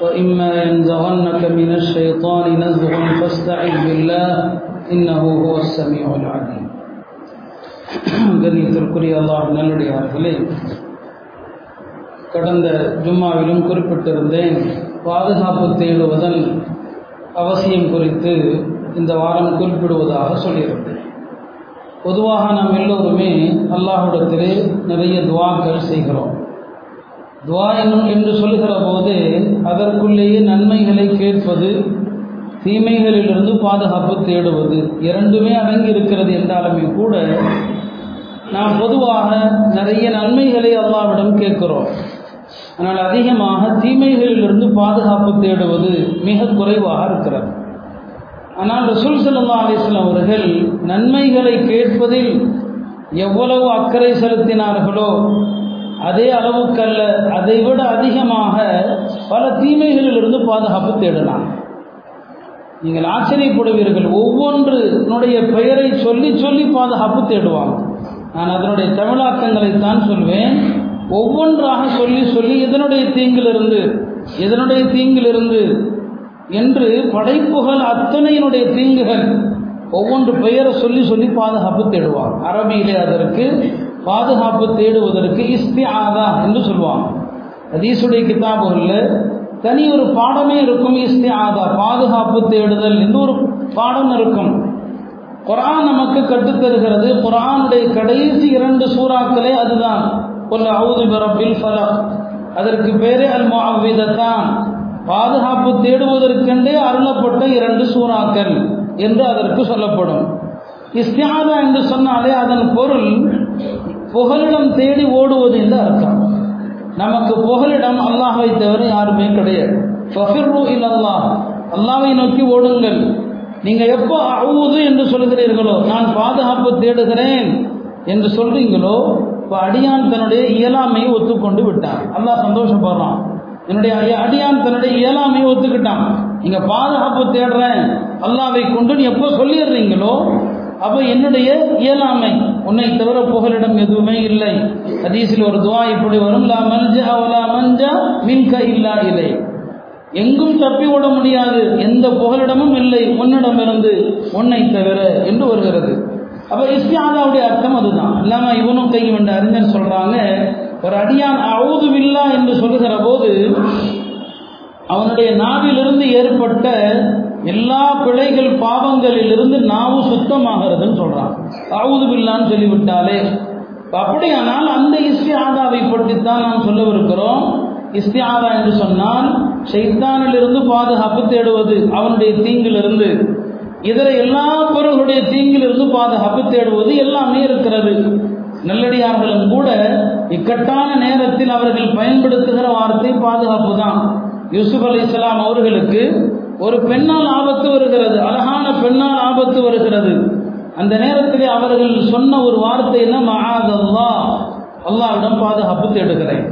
وإما ينزغنك من الشيطان نزغ فاستعذ بالله إنه هو السميع العليم கண்ணியத்திற்குரிய அல்லாஹ் நல்லடியார்களே கடந்த ஜும்மாவிலும் குறிப்பிட்டிருந்தேன் பாதுகாப்பு தேடுவதன் அவசியம் குறித்து இந்த வாரம் குறிப்பிடுவதாக சொல்லியிருந்தேன் பொதுவாக நாம் எல்லோருமே அல்லாஹ்விடத்திலே நிறைய துவாக்கள் செய்கிறோம் துவா என்று சொல்லுகிற போது அதற்குள்ளேயே நன்மைகளை கேட்பது தீமைகளிலிருந்து பாதுகாப்பு தேடுவது இரண்டுமே அடங்கி இருக்கிறது என்றாலுமே கூட நாம் பொதுவாக நிறைய நன்மைகளை அல்லாவிடம் கேட்கிறோம். ஆனால் அதிகமாக தீமைகளிலிருந்து பாதுகாப்பு தேடுவது மிக குறைவாக இருக்கிறது. ஆனால் ரசூல் சல்லா அலிஸ்லாம் அவர்கள் நன்மைகளை கேட்பதில் எவ்வளவு அக்கறை செலுத்தினார்களோ அதே அளவுக்கல்ல அதை விட அதிகமாக பல தீமைகளிலிருந்து பாதுகாப்பு தேடலாம். நீங்கள் ஆச்சரியப்படுவீர்கள் ஒவ்வொன்றுனுடைய பெயரை சொல்லி சொல்லி பாதுகாப்பு தேடுவாங்க. நான் அதனுடைய தமிழாக்கங்களை தான் சொல்வேன். ஒவ்வொன்றாக சொல்லி சொல்லி இதனுடைய தீங்கிலிருந்து இதனுடைய தீங்கிலிருந்து என்று படைப்புகள் அத்தனையினுடைய தீங்குகள் ஒவ்வொன்று பெயரை சொல்லி சொல்லி பாதுகாப்பு தேடுவார் அரபியிலே அதற்கு பாதுகாப்பு தேடுவதற்கு இஸ்திஆதா என்று சொல்லுவாங்க ஹதீசுடைய கிதாபுகளில் தனி ஒரு பாடமே இருக்கும் இஸ்திஆதா பாதுகாப்பு தேடுதல் என்று ஒரு பாடம் இருக்கும். குரான் நமக்கு கற்றுத்தருகிறது குரானுடைய கடைசி இரண்டு சூறாக்களே அதுதான். கொல்ல அவுது பிரபில் ஃபலக். அதற்கு பேரே அல் தான் பாதுகாப்பு தேடுவதற்கென்றே அருளப்பட்ட இரண்டு சூறாக்கள் என்று அதற்கு சொல்லப்படும். இஸ்தியாதா என்று சொன்னாலே அதன் பொருள் புகலிடம் தேடி ஓடுவது என்று அர்த்தம். நமக்கு புகலிடம் அல்லாஹை தவிர யாருமே கிடையாது. அல்லாஹ் அல்லாவை நோக்கி ஓடுங்கள். நீங்க எப்போ அவுது என்று சொல்கிறீர்களோ நான் பாதுகாப்பு தேடுகிறேன் என்று சொல்றீங்களோ இப்போ அடியான் தன்னுடைய இயலாமையை ஒத்துக்கொண்டு விட்டான். அல்லாஹ் சந்தோஷப்படுறான். என்னுடைய அடியான் தன்னுடைய இயலாமையை ஒத்துக்கிட்டான். நீங்க பாதுகாப்பு தேடுறேன். அல்லாவை கொண்டு நீ எப்போ சொல்லிடுறீங்களோ அப்போ என்னுடைய இயலாமை உன்னை தவிர புகலிடம் எதுவுமே இல்லை. ஹதீஸில் ஒரு துவா இப்படி வரும் லா மல்ஜா லா மஞ்சா மின்க இல்லா இல்லை எங்கும் தப்பி விட முடியாது எந்த புகலிடமும் இல்லை உன்னிடமிருந்து உன்னை தவிர என்று வருகிறது. அப்போ இஸ்தியாதாவுடைய அர்த்தம் அதுதான். இல்லாம இவனும் கையும் என்ற அறிஞர் சொல்றாங்க ஒரு அடியான் அவுதுவில்லா என்று சொல்லுகிற போது அவனுடைய நாவிலிருந்து ஏற்பட்ட எல்லா பிழைகள் பாவங்களிலிருந்து நாவு சுத்தமாகிறதுன்னு சொல்றான். அவுது பில்லான்னு சொல்லிவிட்டாலே. அப்படியானால் அந்த இஸ்தியாதாவை பற்றித்தான் நாம் சொல்லவிருக்கிறோம். இஸ்தியாதா என்று சொன்னால் சைத்தானிலிருந்து பாதுகாப்பு தேடுவது அவனுடைய தீங்கிலிருந்து. இதர எல்லா பொருள்களுடைய தீங்கிலிருந்து பாதுகாப்பு தேடுவது எல்லாமே இருக்கிறது. நல்லடியார்களும் கூட இக்கட்டான நேரத்தில் அவர்கள் பயன்படுத்துகிற வார்த்தை பாதுகாப்பு தான். யூசுப் அலி இஸ்லாம் அவர்களுக்கு ஒரு பெண்ணால் ஆபத்து வருகிறது அழகான பெண்ணால் ஆபத்து வருகிறது. அந்த நேரத்தில் அவர்கள் சொன்ன ஒரு வார்த்தை என்ன? மகாதல்லா அல்லாவிடம் பாதுகாப்பு தேடுகிறேன்.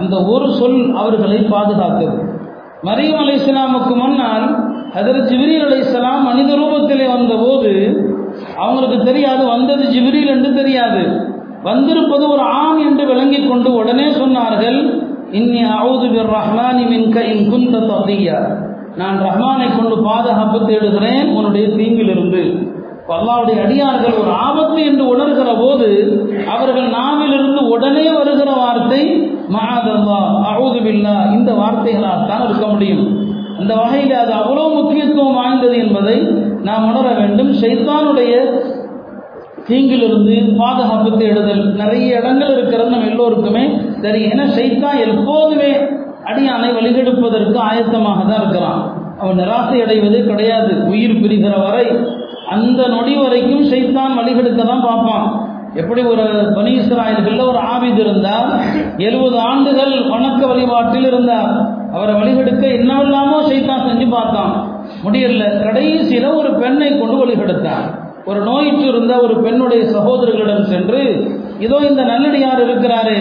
அந்த ஒரு சொல் அவர்களை பாதுகாத்தது. மரியம் அலை இஸ்லாமுக்கு முன்னால் அதில் ஜிப்ரீல் அலை இஸ்லாம் மனித ரூபத்திலே வந்தபோது அவங்களுக்கு தெரியாது வந்தது ஜிப்ரீல் என்று தெரியாது. வந்திருப்பது ஒரு ஆண் என்று விளங்கி கொண்டு உடனே சொன்னார்கள் இன்னி அவுது பிர் ரஹ்மானி மின்க இன் குந்த ததியா நான் ரஹ்மானை கொண்டு பாதுகாப்பு தேடுகிறேன் உன்னுடைய தீங்கிலிருந்து. அல்லாவுடைய அடியார்கள் ஒரு ஆபத்து என்று உணர்கிற போது அவர்கள் நாவிலிருந்து உடனே வருகிற வார்த்தை மகாதல்லா அவுது இந்த வார்த்தைகளால் தான் இருக்க முடியும். அந்த வகையில் அது அவ்வளோ முக்கியத்துவம் வாய்ந்தது என்பதை நாம் உணர வேண்டும். சைத்தானுடைய தீங்கிலிருந்து பாதுகாப்பு தேடுதல் நிறைய இடங்கள் இருக்கிறது நம்ம எல்லோருக்குமே தெரியும் ஏன்னா சைத்தான் எப்போதுமே அடியானை வழிகெடுப்பதற்கு ஆயத்தமாக தான் இருக்கிறான். அவன் நிராசை அடைவது கிடையாது. உயிர் பிரிகிற வரை அந்த நொடி வரைக்கும் ஷைத்தான் வழிகெடுக்க தான் பார்ப்பான். எப்படி ஒரு பனி இஸ்ராயல்களில் ஒரு ஆபித் இருந்தார் எழுபது ஆண்டுகள் வணக்க வழிபாட்டில் இருந்தார். அவரை வழிகெடுக்க என்னவெல்லாமோ ஷைத்தான் செஞ்சு பார்த்தான். முடியல கடைசியில் ஒரு பெண்ணை கொண்டு வழிகெடுத்தார் ஒரு நோயிற்று இருந்த ஒரு பெண்ணுடைய சகோதரர்களிடம் சென்று இதோ இந்த நல்லடியார் இருக்கிறாரே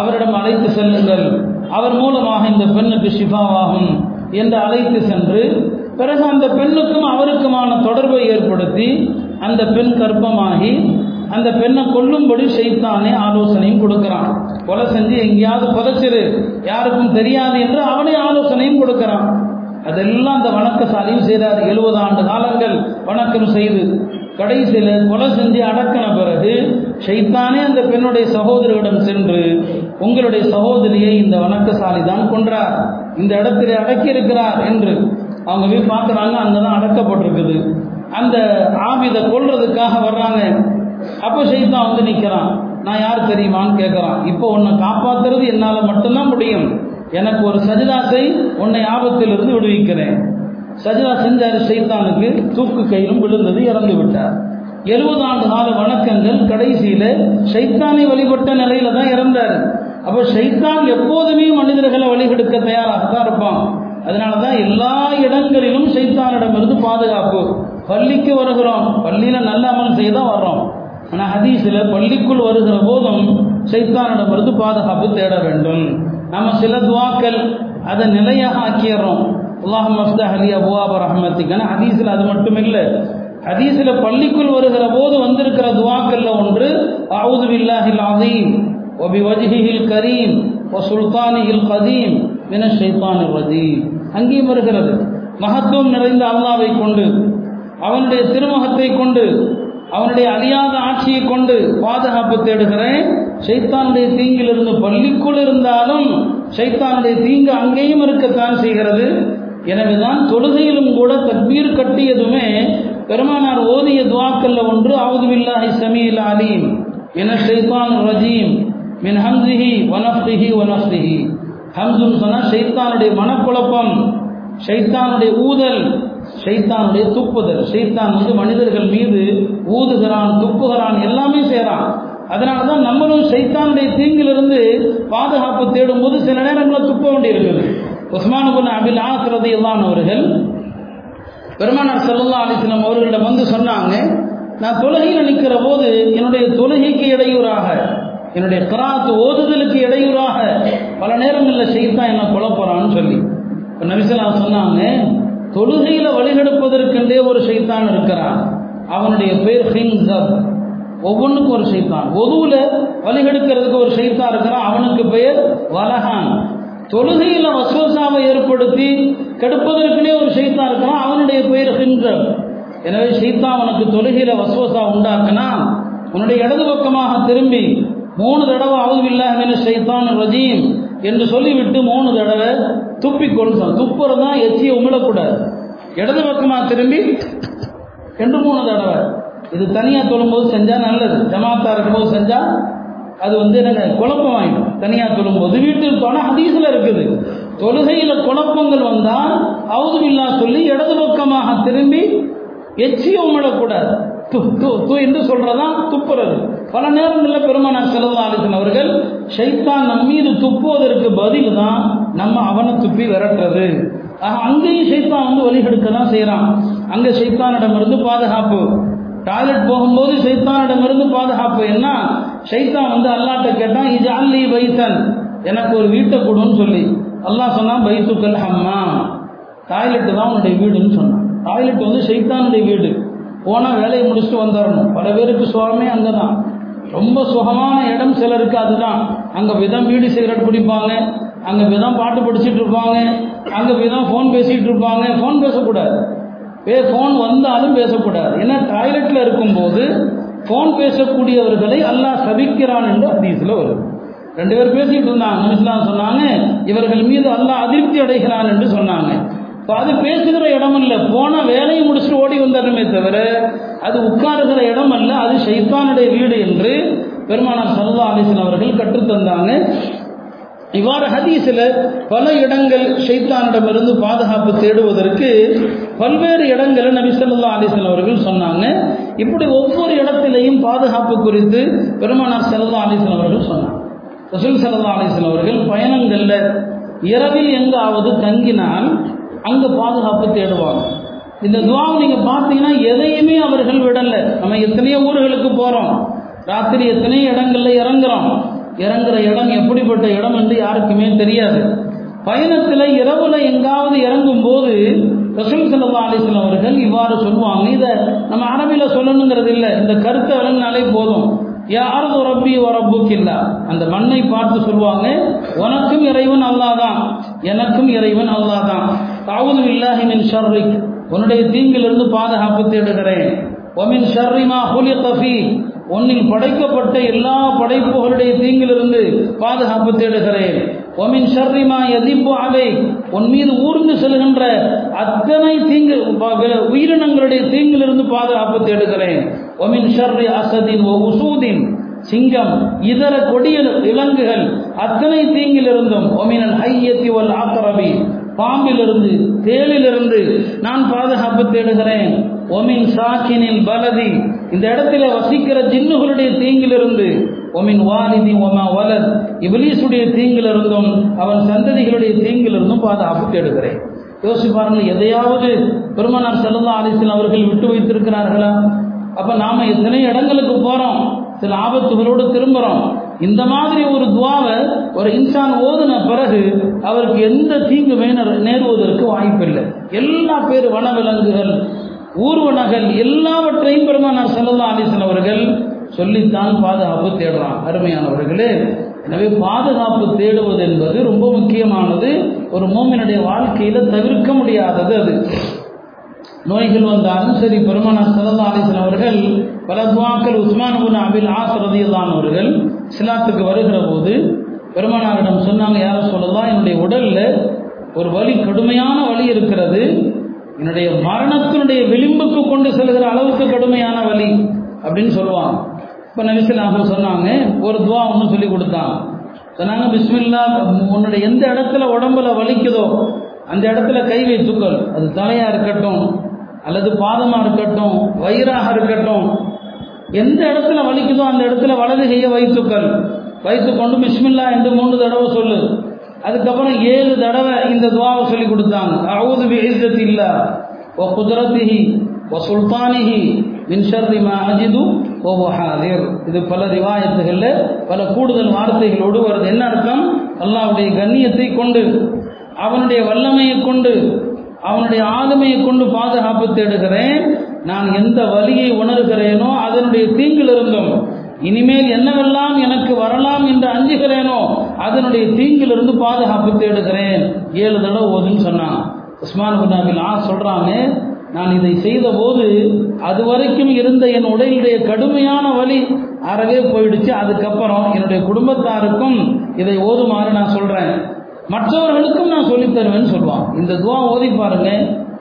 அவரிடம் அழைத்து செல்லுங்கள். அவர் மூலமாக இந்த பெண்ணுக்கு ஷிஃபாவாகும் என்று அழைத்து சென்று பிறகு அந்த பெண்ணுக்கும் அவருக்குமான தொடர்பை ஏற்படுத்தி அந்த பெண் கர்ப்பமாகி அந்த பெண்ணை கொல்லும்படி செய்தானே ஆலோசனையும் கொடுக்கிறான். கொலை செஞ்சு எங்கேயாவது புதைச்சிரு. யாருக்கும் தெரியாது என்று அவனே ஆலோசனையும் கொடுக்கிறான். அதெல்லாம் அந்த வணக்கசாலியும் செய்தார். எழுபது ஆண்டு காலங்கள் வணக்கம் செய்து கடைசியில் கொலை செஞ்சு அடக்கின பிறகு ஷைத்தானே அந்த பெண்ணுடைய சகோதரியிடம் சென்று உங்களுடைய சகோதரியை இந்த வணக்கசாலி தான் கொன்றார். இந்த இடத்திலே அடக்கி இருக்கிறார் என்று அவங்க போய் பார்க்குறாங்க அங்கே தான் அடக்கப்பட்டிருக்குது. அந்த ஆவிதை கொல்றதுக்காக வர்றாங்க. அப்போ செய்தான் வந்து நிற்கிறான் நான் யார் தெரியுமான்னு கேட்குறான் இப்போ உன்னை காப்பாத்துறது என்னால் மட்டும்தான் முடியும். எனக்கு ஒரு சஜிதா செய் உன்னை ஆபத்திலிருந்து விடுவிக்கிறேன். சஜிதா செஞ்சார் சைத்தானுக்கு தூக்கு கையிலும் விழுந்தது இறந்து விட்டார். எழுபது ஆண்டு கால வணக்கங்கள் கடைசியில் சைத்தானை வழிபட்ட நிலையில தான் இறந்தார். அப்போ சைத்தான் எப்போதுமே மனிதர்களை வழிகெடுக்க தயாராக தான் இருப்பான். அதனால தான் எல்லா இடங்களிலும் சைத்தானிடமிருந்து பாதுகாப்பு. பள்ளிக்கு வருகிறோம். பள்ளியில் நல்ல அமல் செய்ய தான் வர்றோம். ஆனால் ஹதீஸில் பள்ளிக்குள் வருகிற போதும் சைத்தானிடமிருந்து பாதுகாப்பு தேட வேண்டும். நம்ம சில துவாக்கள் அதை நிலையாக ஆக்கிடுறோம். அல்லாஹ் மஃப்தா அலி அபுவாப ரஹமத்திக்கான ஹதீஸில் அது மட்டும் இல்லை ஹதீஸில் பள்ளிக்குள் வருகிற போது வந்திருக்கிற துவாக்கல்ல ஒன்று அவுது பில்லாஹில் அதீம் ஒபி வஜ்ஹிஹில் கரீம் ஒ சுல்தானிஹில் கதீம் மின ஷைத்தானில் ரஜீம். அங்கேயும் வருகிறது. மகத்துவம் நிறைந்த அல்லாவை கொண்டு அவனுடைய திருமுகத்தை கொண்டு அவனுடைய அழியாத ஆட்சியை கொண்டு பாதுகாப்பு தேடுகிறேன். சைத்தானுடைய தீங்கிலிருந்து பள்ளிக்குள் இருந்தாலும் சைத்தானுடைய தீங்கு அங்கேயும் இருக்கத்தான் செய்கிறது. எனவேதான் தொழுகையிலும் கூட தக்பீர் கட்டியதுமே பெருமானார் ஓதிய துவாக்கல்ல ஒன்று அவுதுபில்லாஹி சமீல் அலீம் என ஷைத்தான் ரஜீம் மின் ஹம்சிஹி ஒனஃப்திஹி ஒனஃப்திஹி ஹம்சுன்னு சொன்னால் ஷைத்தானுடைய மனக்குழப்பம் ஷைத்தானுடைய ஊதல் ஷைத்தானுடைய துப்புதல். ஷைத்தான் வந்து மனிதர்கள் மீது ஊதுகிறான் துப்புகிறான் எல்லாமே செய்கிறான் அதனால தான் நம்மளும் சைத்தானுடைய தீங்கிலிருந்து பாதுகாப்பு தேடும் போது சில நேரங்களில் துப்ப வேண்டியிருக்குது. இருக்குது அபில் ஆசிரதி அவர்கள் பெருமானார் சல்லா அலிஸ்லாம் அவர்களிடம் வந்து சொன்னாங்க நான் தொழுகையில் நிற்கிற போது என்னுடைய தொழுகைக்கு இடையூறாக என்னுடைய கிராத்து ஓதுதலுக்கு இடையூறாக பல நேரங்களில் செய்தான் என்ன குழப்பறான்னு சொல்லி. இப்போ நபிசலா சொன்னாங்க தொழுகையில் வழிநடப்பதற்கென்றே ஒரு சைத்தான் இருக்கிறான். அவனுடைய பேர் ஹின்சப் ஒவ்வொன்றுக்கும் ஒரு சைத்தான். ஒதுவில் வழிகெடுக்கிறதுக்கு ஒரு சைத்தான் இருக்கிறான். அவனுக்கு பெயர் வலகான் தொழுகையில் வசோசாவை ஏற்படுத்தி கெடுப்பதற்குனே ஒரு சைத்தான் இருக்கிறான். அவனுடைய பெயர் ஹின்சப் எனவே சைத்தான் அவனுக்கு தொழுகையில் வசோசா உண்டாக்குனா உன்னுடைய இடது பக்கமாக திரும்பி மூணு தடவை அவுதுபில்லாஹின சைத்தான் ரஜீம் என்று சொல்லிவிட்டு மூணு தடவை துப்பிக்கொள் துப்புறது தான் எச்சியை உமிழக்கூடாது. இடது பக்கமாக திரும்பி ரெண்டு மூணு தடவை. இது தனியாக தொழும்போது செஞ்சால் நல்லது. ஜமாத்தா இருக்கும்போது செஞ்சால் அது வந்து என்ன வாங்கிடும் தனியாக தொழும்போது. வீட்டில் போனால் ஹதீஸில் இருக்குது. தொழுகையில் குழப்பங்கள் வந்தால் அவுதுபில்லா சொல்லி இடது பக்கமாக திரும்பி எச்சியை உமிழக்கூடாது. து து து என்று சொல்றதான் துப்புறது. பல நேரங்களில் பெருமானார் செல்லா அலிசன் அவர்கள் ஷைத்தான் நம் மீது துப்புவதற்கு பதில் தான் நம்ம அவனை துப்பி விரட்டுறது. ஆக அங்கேயும் ஷைத்தான் வந்து வழிகெடுக்க தான் செய்கிறான் அங்கே ஷைத்தானிடமிருந்து பாதுகாப்பு. டாய்லெட் போகும்போது சைத்தானிடமிருந்து பாதுகாப்பு. என்ன? சைத்தான் வந்து அல்லாட்ட கேட்டான் இது அல்லி பைத்தன். எனக்கு ஒரு வீட்டை கொடுன்னு சொல்லி. அல்லாஹ் சொன்னான் பைத்துக்கல் ஹம்மா டாய்லெட்டு தான் உன்னுடைய வீடுன்னு சொன்னான். டாய்லெட் வந்து ஷைத்தானுடைய வீடு. போனால் வேலையை முடிச்சுட்டு வந்துடணும் பல பேருக்கு சுவாமி அங்கே தான் ரொம்ப சுகமான இடம் சிலருக்கு அதுதான். அங்கே விதம் வீடு சிகரெட் குடிப்பாங்க அங்கே விதம் பாட்டு படிச்சுட்டு இருப்பாங்க அங்கே விதம் ஃபோன் பேசிகிட்டு இருப்பாங்க. ஃபோன் பேசக்கூடாது. வே ஃபோன் வந்தாலும் பேசக்கூடாது. ஏன்னா டாய்லெட்டில் இருக்கும்போது ஃபோன் பேசக்கூடியவர்களை அல்லாஹ் சபிக்கிறான் என்று ஹதீஸில் வருது. ரெண்டு பேர் பேசிட்டு இருந்தாங்க. நபிஸ்லாம் சொன்னாங்க இவர்கள் மீது அல்லாஹ் அதிருப்தி அடைகிறான் என்று சொன்னாங்க. இப்போ அது பேசுகிற இடம் இல்லை. போன வேலையை முடிச்சுட்டு ஓடி வந்துடணுமே தவிர அது உட்காருகிற இடம் அல்ல. அது ஷைத்தானுடைய வீடு என்று பெருமானார் சல்லா அலிசன் அவர்கள் கற்றுத்தந்தாங்க. இவ்வாறு ஹதீஸில் பல இடங்கள் ஷைத்தானிடமிருந்து பாதுகாப்பு தேடுவதற்கு பல்வேறு இடங்களில் நபி சொல்லா அலிசன் அவர்கள் சொன்னாங்க. இப்படி ஒவ்வொரு இடத்திலையும் பாதுகாப்பு குறித்து பெருமானார் செல்லா அலிசன் அவர்கள் சொன்னாங்க. ரசூல் சல்லா அலிசன் அவர்கள் பயணங்களில் இரவில் எங்காவது தங்கினால் அங்கே பாதுகாப்பு தேடுவாங்க. இந்த துவாவை நீங்கள் பார்த்தீங்கன்னா எதையுமே அவர்கள் விடலை. நம்ம எத்தனையோ ஊர்களுக்கு போகிறோம் ராத்திரி எத்தனையோ இடங்கள்ல இறங்குறோம். இறங்குற இடம் எப்படிப்பட்ட இடம் என்று யாருக்குமே தெரியாது. பயணத்தில் இரவுல எங்காவது இறங்கும் போது ரசூல் சல்லா அலிஸ்லாம் அவர்கள் இவ்வாறு சொல்லுவாங்க. இதை நம்ம அரபியில் சொல்லணுங்கிறது இல்லை. இந்த கருத்தை விளங்கினாலே போதும். யாரது ரப்பி ரப்புக்கில்லா. அந்த மண்ணை பார்த்து சொல்லுவாங்க. உனக்கும் இறைவன் அல்லாதான் எனக்கும் இறைவன் அல்லாதான் தாவூது இல்லாஹி மின் ஷர்ரிக் உன்னுடைய தீங்கிலிருந்து பாதுகாப்பு தேடுகிறேன். ஒமின் ஷர்ரிமா ஹுலி தஃபி உன்னில் படைக்கப்பட்ட எல்லா படைப்புகளுடைய தீங்கிலிருந்து பாதுகாப்பு தேடுகிறேன். ஒமின் ஷர்ரிமா எதிப்பு அவை உன் மீது ஊர்ந்து செல்கின்ற அத்தனை தீங்கு உயிரினங்களுடைய தீங்கிலிருந்து பாதுகாப்பு தேடுகிறேன். ஒமின் ஷர்ரி அசதின் ஓ உசூதின். சிங்கம் இதர கொடிய விலங்குகள் அத்தனை தீங்கிலிருந்தும். ஒமினல் ஐயத்தி ஒல் ஆக்கரவி பாம்பிலிருந்து தேளிலிருந்து நான் பாதுகாப்பு தேடுகிறேன். ஒமின் சாக்கினில் பலதி. இந்த இடத்துல வசிக்கிற ஜின்னுகளுடைய தீங்கிலிருந்து ஒமின் வாலிதி ஒமா வலத். இபிலீசுடைய தீங்கிலிருந்தும் அவன் சந்ததிகளுடைய தீங்கிலிருந்தும் பாதுகாப்பு தேடுகிறேன். யோசி பாருங்கள் எதையாவது பெருமனார் செல்லல்லா அலிசன் அவர்கள் விட்டு வைத்திருக்கிறார்களா? அப்போ நாம் எத்தனை இடங்களுக்கு போகிறோம் சில ஆபத்துகளோடு திரும்புகிறோம் இந்த மாதிரி ஒரு துவாவை ஒரு இன்சான் ஓதுன பிறகு அவருக்கு எந்த தீங்குமே நேருவதற்கு வாய்ப்பில்லை. எல்லா பேர் வனவிலங்குகள் ஊர்வனகள் எல்லாவற்றையும் பெருமானார் செல்லல்லா அலிசன் அவர்கள் சொல்லித்தான் பாதுகாப்பு தேடுறான். அருமையானவர்களே எனவே பாதுகாப்பு தேடுவது என்பது ரொம்ப முக்கியமானது. ஒரு மோமினுடைய வாழ்க்கையில் தவிர்க்க முடியாதது அது. நோய்கள் வந்தாலும் சரி பெருமானார் சல்லா அவர்கள் பல துவாக்கள் உஸ்மான் குன் அபில் ஆசரதியல்லான் அவர்கள் சிலாத்துக்கு வருகிற போது பெருமானாரிடம் சொன்னாங்க யார சொல்லலாம் என்னுடைய உடலில் ஒரு வலி கடுமையான வலி இருக்கிறது. என்னுடைய மரணத்தினுடைய விளிம்புக்கு கொண்டு செல்கிற அளவுக்கு கடுமையான வலி அப்படின்னு சொல்லுவாங்க. இப்போ நபிசிலாக சொன்னாங்க ஒரு துவா ஒன்று சொல்லி கொடுத்தாங்க சொன்னாங்க பிஸ்மில்லா உன்னுடைய எந்த இடத்துல உடம்புல வலிக்குதோ அந்த இடத்துல கை வைத்துக்கள். அது தலையாக இருக்கட்டும். அல்லது பாதமாக இருக்கட்டும் வயிறாக இருக்கட்டும் எந்த இடத்துல வலிக்குதோ அந்த இடத்துல வலது கையை வைத்துக்கள். வைத்துக்கொண்டு பிஸ்மில்லா என்று மூணு தடவை சொல்லு. அதுக்கப்புறம் ஏழு தடவை இந்த துவாவை சொல்லி கொடுத்தாங்க. அவுது விஹிசத் இல்லா ஓ குதிரத்திஹி ஓ சுல்தானிஹி மின்ஷர்தி மா ஓ ஹாதிர். இது பல ரிவாயத்துகளில் பல கூடுதல் வார்த்தைகளோடு வருது என்ன அர்த்தம்? அல்லாவுடைய கண்ணியத்தை கொண்டு அவனுடைய வல்லமையை கொண்டு அவனுடைய ஆளுமையை கொண்டு பாதுகாப்பு தேடுகிறேன். நான் எந்த வலியை உணர்கிறேனோ அதனுடைய தீங்கிலிருந்தும் இனிமேல் என்னவெல்லாம் எனக்கு வரலாம் என்று அஞ்சுகிறேனோ அதனுடைய தீங்கிலிருந்து பாதுகாப்பு தேடுகிறேன். ஏழு தடவை ஓதுன்னு சொன்னான் உஸ்மான் குன்னாபில் ஆ சொல்றாங்க நான் இதை செய்த போது அது வரைக்கும் இருந்த என் உடலுடைய கடுமையான வலி அறவே போயிடுச்சு. அதுக்கப்புறம் என்னுடைய குடும்பத்தாருக்கும் இதை ஓதுமாறு நான் சொல்றேன். மற்றவர்களுக்கும் நான் சொல்லித் தருவேன்னு சொல்லுவான். இந்த துவா ஓதி பாருங்க.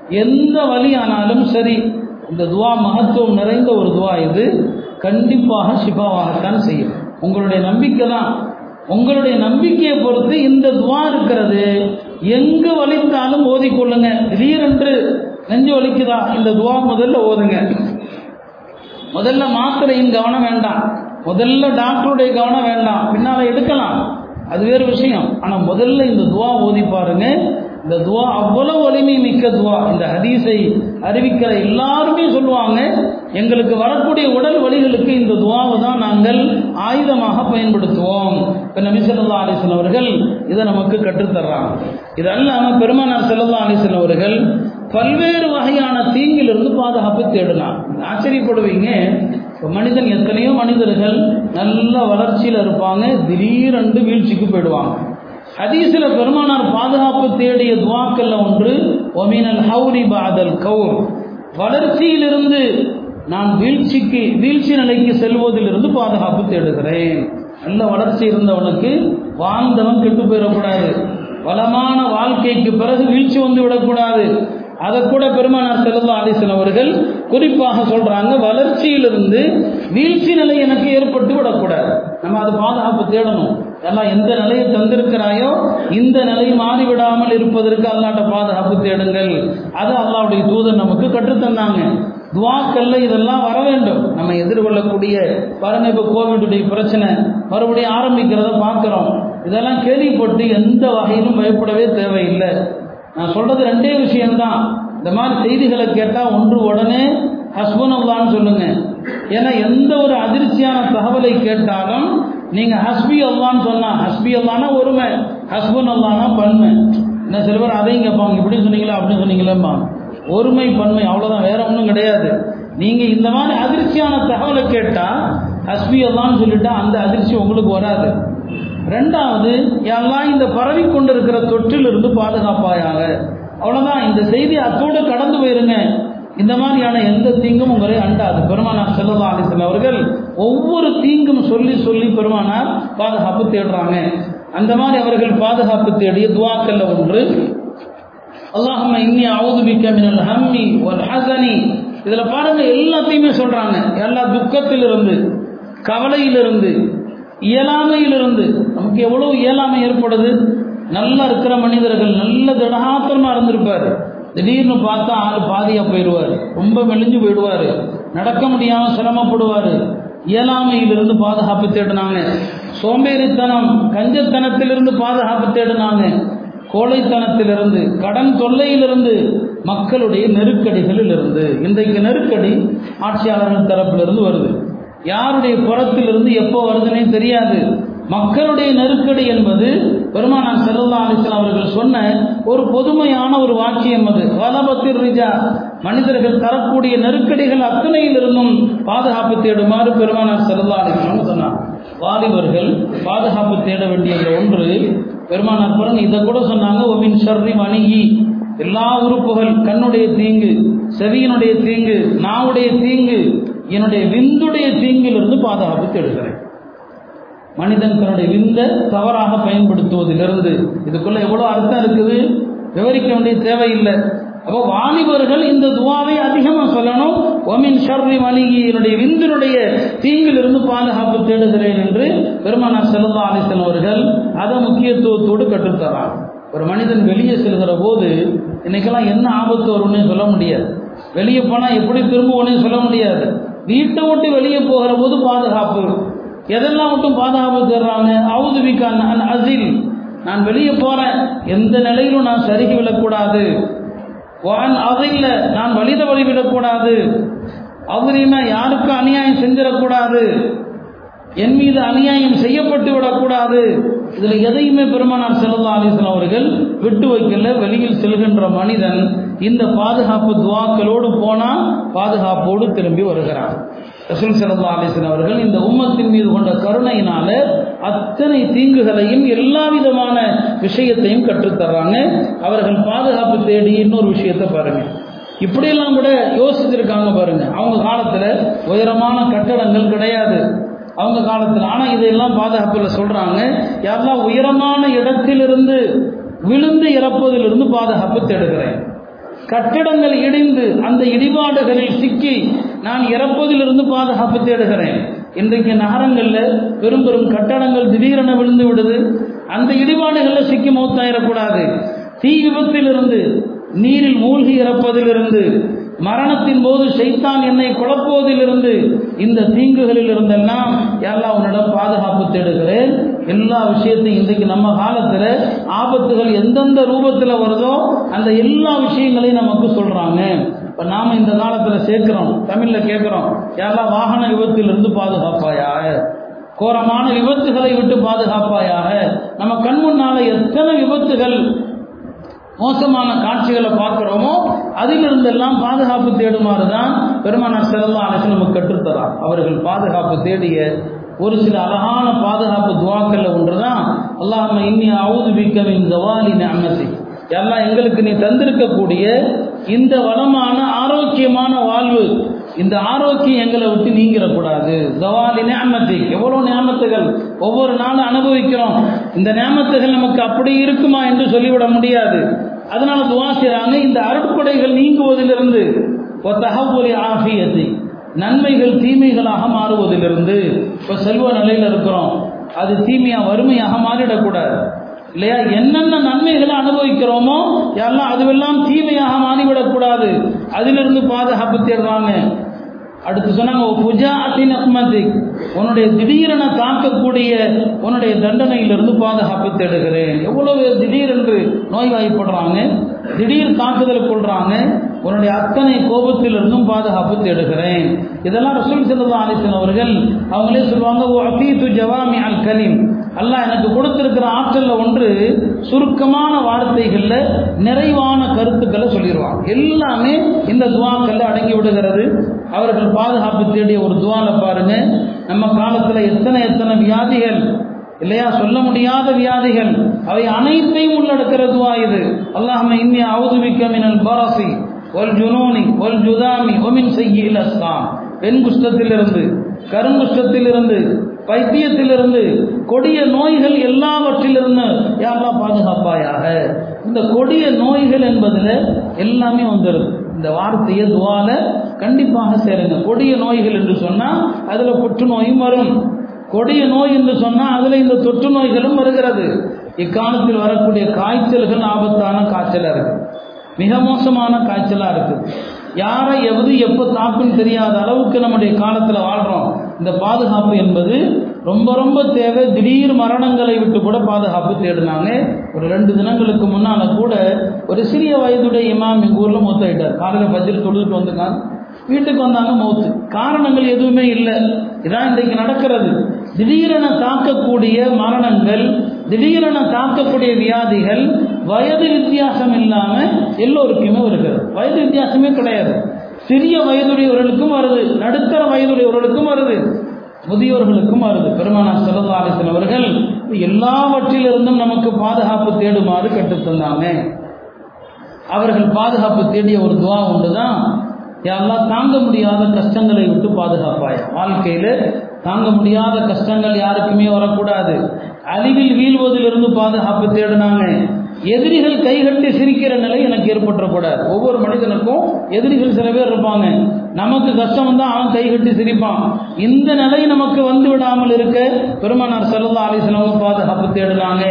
எந்த வழி ஆனாலும் சரி இந்த துவா மகத்துவம் நிறைந்த ஒரு துவா இது. கண்டிப்பாக சிபாவாகத்தான் செய்யும். உங்களுடைய நம்பிக்கை தான். உங்களுடைய நம்பிக்கையை பொறுத்து இந்த துவா இருக்கிறது. எங்கு வலித்தாலும் ஓதிக்கொள்ளுங்க. திடீரென்று நெஞ்சு வலிக்குதா? இந்த துவா முதல்ல ஓதுங்க. முதல்ல மாத்திரையின் கவனம் வேண்டாம். முதல்ல டாக்டருடைய கவனம் வேண்டாம். பின்னால எடுக்கலாம். அது வேறு விஷயம். ஆனால் முதல்ல இந்த துவா ஓதி பாருங்க. இந்த துவா அவ்வளவு வலிமை மிக்க துவா. இந்த ஹதீஸை அறிவிக்கிற எல்லாருமே சொல்லுவாங்க எங்களுக்கு வரக்கூடிய உடல் வலிகளுக்கு இந்த துவாவை தான் நாங்கள் ஆயுதமாக பயன்படுத்துவோம். இப்போ நபி சொல்லா அலிஸ்லாம் அவர்கள் இதை நமக்கு கற்றுத்தர்றாங்க. இதெல்லாம் அல்லாமல் பெருமானார் செல்லல்லா அலிஸ்லாம் அவர்கள் பல்வேறு வகையான தீங்கிலிருந்து பாதுகாப்பு தேடலாம் ஆச்சரியப்படுவீங்க. இப்போ மனிதன் எத்தனையோ மனிதர்கள் நல்ல வளர்ச்சியில் இருப்பாங்க திடீரென்று வீழ்ச்சிக்கு போயிடுவாங்க. ஹதீஸில் பெருமானார் பாதுகாப்பு தேடிய துவாக்கல்ல ஒன்று ஒமினல் ஹவுரி பாதல் கவுர் வளர்ச்சியிலிருந்து நான் வீழ்ச்சிக்கு வீழ்ச்சி நிலைக்கு செல்வதிலிருந்து பாதுகாப்பு தேடுகிறேன். நல்ல வளர்ச்சி இருந்தவனுக்கு வாழ்ந்தவன் கெட்டு போயிடக்கூடாது. வளமான வாழ்க்கைக்கு பிறகு வீழ்ச்சி வந்து விடக்கூடாது. அதை கூட பெருமானார் செல்லல்லா அலிசன் அவர்கள் குறிப்பாக சொல்றாங்க வளர்ச்சியிலிருந்து வீழ்ச்சி நிலை எனக்கு ஏற்பட்டு விடக்கூடாது. நம்ம அது பாதுகாப்பு தேடணும். எல்லாம் எந்த நிலையை தந்திருக்கிறாயோ இந்த நிலை மாறிவிடாமல் இருப்பதற்கு அல்லாட்ட பாதுகாப்பு தேடுங்கள். அது அல்லாவுடைய தூதர் நமக்கு கற்றுத்தந்தாங்க. துவாக்கல்ல இதெல்லாம் வர வேண்டும். நம்ம எதிர்கொள்ளக்கூடிய பாருங்க இப்போ கோவிடுடைய பிரச்சனை மறுபடியும் ஆரம்பிக்கிறத பார்க்குறோம். இதெல்லாம் கேள்விப்பட்டு எந்த வகையிலும் பயப்படவே தேவையில்லை. நான் சொல்றது ரெண்டே விஷயம்தான். இந்த மாதிரி செய்திகளை கேட்டால் ஒன்று உடனே ஹஸ்பன் அல்லான்னு சொல்லுங்க. ஏன்னா எந்த ஒரு அதிர்ச்சியான தகவலை கேட்டாலும் நீங்க ஹஸ்பி அல்லான்னு சொன்னா ஹஸ்பி அல்லானா ஒருமை ஹஸ்பன் அல்லானா பன்மை. என்ன சில பேர் அதையும் கேட்பாங்க இப்படி சொன்னீங்களா அப்படின்னு சொன்னீங்களேம்மா. ஒருமை பன்மை அவ்வளோதான் வேற ஒன்றும் கிடையாது. நீங்க இந்த மாதிரி அதிர்ச்சியான தகவலை கேட்டா ஹஸ்பி அல்லான்னு சொல்லிட்டா அந்த அதிர்ச்சி உங்களுக்கு வராது. ரெண்டாவது எல்லாம் இந்த பரவி கொண்டிருக்கிற தொற்றிலிருந்து பாதுகாப்பாயாக. அவ்வளோதான் இந்த செய்தி அத்தோடு கடந்து போயிருங்க. இந்த மாதிரியான எந்த தீங்கும் உங்களை அண்டாது. பெருமானார் செல்லதா அலிசல் அவர்கள் ஒவ்வொரு தீங்கும் சொல்லி சொல்லி பெருமானார் பாதுகாப்பு தேடுறாங்க. அந்த மாதிரி அவர்கள் பாதுகாப்பு தேடிய துவாக்கல்ல ஒன்று அல்லாஹம்ம இன்னி அவுதுபிக்க மினல் ஹம்மி ஒல் ஹசனி. இதில் பாருங்க எல்லாத்தையுமே சொல்கிறாங்க எல்லா துக்கத்திலிருந்து கவலையிலிருந்து இயலாமையிலிருந்து நமக்கு எவ்வளவு இயலாமை ஏற்படுது? நல்லா இருக்கிற மனிதர்கள் நல்ல திடகாத்திரமா இருந்திருப்பார். திடீர்னு பார்த்தா ஆள் பாதியா போயிடுவார். ரொம்ப மெலிஞ்சு போயிடுவார். நடக்க முடியாம சிரமப்படுவார். இயலாமையிலிருந்து பாதுகாப்பு தேடினாங்க. சோம்பேறித்தனம் கஞ்சத்தனத்திலிருந்து பாதுகாப்பு தேடினாங்க. கோழைத்தனத்திலிருந்து கடன் தொல்லையிலிருந்து மக்களுடைய நெருக்கடிகளில் இருந்து இன்றைக்கு நெருக்கடி ஆட்சியாளர்கள் தரப்பிலிருந்து வருது. யாருடைய புறத்திலிருந்து எப்போ வருதுன்னே தெரியாது. மக்களுடைய நெருக்கடி என்பது பெருமானார் செல்லா அலிஸ்லாம் அவர்கள் சொன்ன ஒரு பொதுமையான ஒரு வாக்கியம் அது. வலபத்திர் ரிஜா மனிதர்கள் தரக்கூடிய நெருக்கடிகள் அத்தனையிலிருந்தும் பாதுகாப்பு தேடுமாறு பெருமானார் செல்லா அலிஸ்லாம் சொன்னார். வாலிபர்கள் பாதுகாப்பு தேட வேண்டிய ஒன்று பெருமானார் புறன் இதை கூட சொன்னாங்க ஒமின் ஷர்ரி வணிகி எல்லா உறுப்புகள் கண்ணுடைய தீங்கு செவியினுடைய தீங்கு நாவுடைய தீங்கு என்னுடைய விந்துடைய தீங்கிலிருந்து பாதுகாப்பு தேடுகிறேன். மனிதன் தன்னுடைய விந்த தவறாக பயன்படுத்துவதிலிருந்து இதுக்குள்ள எவ்வளோ அர்த்தம் இருக்குது? விவரிக்க வேண்டிய தேவையில்லை. அப்போ வாலிபர்கள் இந்த துவாவை அதிகமாக சொல்லணும். ஒமின் ஷர்ரி மணிகி என்னுடைய விந்தினுடைய தீங்கிலிருந்து பாதுகாப்பு தேடுகிறேன் என்று பெருமானார் செல்லா அலிசன் அவர்கள் அதை முக்கியத்துவத்தோடு கற்றுத்தரார். ஒரு மனிதன் வெளியே செல்கிற போது இன்னைக்கெல்லாம் என்ன ஆபத்து வரும்னு சொல்ல முடியாது. வெளியே போனால் எப்படி திரும்புவோன்னு சொல்ல முடியாது. வீட்டை விட்டு வெளியே போகிற போது பாதுகாப்பு எதெல்லாம் மட்டும் பாதுகாப்பு தர்றாங்க அவுதுவிக்கான் அசில். நான் வெளியே போகிறேன் எந்த நிலையிலும் நான் சருகி விடக்கூடாது. வான் அதில் நான் வழித வழிவிடக்கூடாது அவரினா யாருக்கும் அநியாயம் செஞ்சிடக்கூடாது? என் மீது அநியாயம் செய்யப்பட்டு விடக்கூடாது. இதில் எதையுமே பெருமானார் செல்லா அலிஸ்லாம் அவர்கள் விட்டு வைக்கல. வெளியில் செல்கின்ற மனிதன் இந்த பாதுகாப்பு துவாக்களோடு போனா பாதுகாப்போடு திரும்பி வருகிறான். ரசூல் சல்லா அலிஸ்லாம் அவர்கள் இந்த உம்மத்தின் மீது கொண்ட கருணையினால அத்தனை தீங்குகளையும் எல்லா விதமான விஷயத்தையும் கற்றுத்தர்றாங்க. அவர்கள் பாதுகாப்பு தேடி இன்னொரு விஷயத்தை பாருங்க. இப்படியெல்லாம் கூட யோசிச்சிருக்காங்க பாருங்க. அவங்க காலத்துல உயரமான கட்டடங்கள் கிடையாது. அவங்க காலத்தில் ஆனால் இதையெல்லாம் பாதுகாப்பில் சொல்றாங்க. யாரெல்லாம் உயரமான இடத்திலிருந்து விழுந்து இறப்பதிலிருந்து பாதுகாப்பு தேடுகிறேன். கட்டிடங்கள் இடிந்து அந்த இடிபாடுகளில் சிக்கி நான் இறப்பதிலிருந்து பாதுகாப்பு தேடுகிறேன். இன்றைக்கு நகரங்களில் பெரும் பெரும் கட்டடங்கள் திடீரென விழுந்து விடுது. அந்த இடிபாடுகளில் சிக்கி மௌத்தாயிடக்கூடாது தீ விபத்திலிருந்து நீரில் மூழ்கி இறப்பதிலிருந்து மரணத்தின் போது சைத்தான் என்னை குழப்புவதிலிருந்து இந்த தீங்குகளில் இருந்தெல்லாம் எல்லாம் உன்னிடம் பாதுகாப்பு தேடுகிறேன்? எல்லா விஷயத்தையும் இன்றைக்கு நம்ம காலத்தில் ஆபத்துகள் எந்தெந்த ரூபத்தில் வருதோ அந்த எல்லா விஷயங்களையும் நமக்கு சொல்கிறாங்க இப்போ நாம் இந்த காலத்தில் சேர்க்கிறோம் தமிழில் கேட்குறோம் எல்லாம் வாகன விபத்திலிருந்து பாதுகாப்பாயாக? கோரமான விபத்துகளை விட்டு பாதுகாப்பாயாக? நம்ம கண் முன்னால் எத்தனை விபத்துகள் மோசமான காட்சிகளை பார்க்கிறோமோ அதிலிருந்தெல்லாம் பாதுகாப்பு தேடுமாறு தான் பெருமானார் செல்லா அரசு நமக்கு கற்றுத்தரா அவர்கள் பாதுகாப்பு தேடிய ஒரு சில அழகான பாதுகாப்பு துவாக்கல்ல ஒன்றுதான் அல்லாஹ் இன்னி அவுது பிக்கவின் ஜவாலி அம்மசி எல்லாம் எங்களுக்கு நீ தந்திருக்கக்கூடிய இந்த வளமான ஆரோக்கியமான வாழ்வு இந்த ஆரோக்கியம் எங்களை விட்டு நீங்கிடக்கூடாது. ஜவாலி நியாமத்தை எவ்வளோ நியாமத்துகள் ஒவ்வொரு நாளும் அனுபவிக்கிறோம். இந்த நியாமத்துகள் நமக்கு அப்படி இருக்குமா என்று சொல்லிவிட முடியாது. அதனால துவா செய்கிறாங்க இந்த அருட்கொடைகள் நீங்குவதிலிருந்து தகவலி ஆகியத்தை நன்மைகள் தீமைகளாக மாறுவதிலிருந்து இப்போ செல்வ நிலையில் இருக்கிறோம். அது தீமையா வறுமையாக மாறிடக்கூடாது. இல்லையா? என்னென்ன நன்மைகளை அனுபவிக்கிறோமோ எல்லாம் அதுவெல்லாம் தீமையாக மாறிவிடக்கூடாது. அதிலிருந்து பாதுகாப்பு தேடுறாங்க அடுத்து சொன்னாங்க புஜா அத்தினக்மதிக் உன்னுடைய திடீரென தாக்கக்கூடிய உன்னுடைய தண்டனையிலிருந்து பாதுகாப்பு தேடுகிறேன். எவ்வளவு திடீரென்று நோய்வாய்ப்படுறாங்க திடீர் தாக்குதல் கொள்றாங்க உன்னுடைய அத்தனை கோபத்திலிருந்தும் பாதுகாப்பு தேடுகிறேன். இதெல்லாம் ரசூல் செல்லா அலிசன் அவர்கள் அவங்களே சொல்லுவாங்க ஓ அத்தீத்து ஜவாமி அல் கலீம். அல்லாஹ் எனக்கு கொடுத்திருக்கிற ஆற்றலில் ஒன்று சுருக்கமான வார்த்தைகளில் நிறைவான கருத்துக்களை சொல்லிடுவாங்க எல்லாமே இந்த துவாக்கல்ல அடங்கி விடுகிறது. அவர்கள் பாதுகாப்பு தேடிய ஒரு துவால பாருங்க. நம்ம காலத்தில் எத்தனை எத்தனை வியாதிகள்? இல்லையா? சொல்ல முடியாத வியாதிகள். அவை அனைத்தையும் உள்ளடக்கிற துவா இது. அல்லாஹ் இன்னி அவுதுபிக்க மினல் பாரசி. ஒல் ஜுனூனி ஒல் ஜுதாமி ஒமின் செய்யில் அஸ்லாம். பெண் குஷ்டத்திலிருந்து கருங்குஷ்டத்திலிருந்து பைத்தியத்திலிருந்து கொடிய நோய்கள் எல்லாவற்றிலிருந்து யாரெல்லாம் பாதுகாப்பாயாக. இந்த கொடிய நோய்கள் என்பதில் எல்லாமே வந்துடுது இந்த வார்த்தையை துவால கண்டிப்பாக சேருங்க. கொடிய நோய்கள் என்று சொன்னால் அதில் புற்றுநோயும் வரும். கொடிய நோய் என்று சொன்னால் அதில் இந்த தொற்று நோய்களும் வருகிறது. இக்காலத்தில் வரக்கூடிய காய்ச்சல்கள் ஆபத்தான காய்ச்சலாக இருக்குது மிக மோசமான காய்ச்சலாக இருக்குது யாரை எவது எப்போ தாக்குன்னு தெரியாத அளவுக்கு நம்முடைய காலத்தில் வாழ்கிறோம் இந்த பாதுகாப்பு என்பது ரொம்ப ரொம்ப தேவை. திடீர் மரணங்களை விட்டு கூட பாதுகாப்பு தேடினாங்க. ஒரு ரெண்டு தினங்களுக்கு முன்னால் கூட ஒரு சிறிய வயதுடைய இமாம் எங்கள் ஊரில் மூத்தாயிட்டார். காலையில் பஜ்ஜில் தொழுதுட்டு வந்துருக்காங்க வீட்டுக்கு வந்தாங்க மௌத்து காரணங்கள் எதுவுமே இல்லை. இதான் இன்றைக்கு நடக்கிறது. திடீரென தாக்கக்கூடிய மரணங்கள் திடீரென தாக்கக்கூடிய வியாதிகள் வயது வித்தியாசம் இல்லாமல் எல்லோருக்குமே வருகிறது. வயது வித்தியாசமே கிடையாது. சிறிய வயதுடையவர்களுக்கும் வருது. நடுத்தர வயதுடையவர்களுக்கும் வருது. முதியோர்களுக்கும் வருது. பெருமானா செல்லல்லா அலிசன் அவர்கள் எல்லாவற்றிலிருந்தும் நமக்கு பாதுகாப்பு தேடுமாறு கற்றுத்தந்தாங்க அவர்கள் பாதுகாப்பு தேடிய ஒரு துவா உண்டுதான். யாரெல்லாம் தாங்க முடியாத கஷ்டங்களை விட்டு பாதுகாப்பாய்? வாழ்க்கையில் தாங்க முடியாத கஷ்டங்கள் யாருக்குமே வரக்கூடாது. அழிவில் வீழ்வதிலிருந்து பாதுகாப்பு தேடினாங்க. எதிரிகள் கைகட்டி சிரிக்கிற நிலை எனக்கு ஏற்பட்டுறக்கூடாது ஒவ்வொரு மனிதனுக்கும் எதிரிகள் சில பேர் இருப்பாங்க. நமக்கு கஷ்டம் வந்தால் அவன் கைகட்டி சிரிப்பான். இந்த நிலை நமக்கு வந்து விடாமல் இருக்க பெருமானார் செல்லா அலிஸ்லாமும் பாதுகாப்பு தேடினாங்க.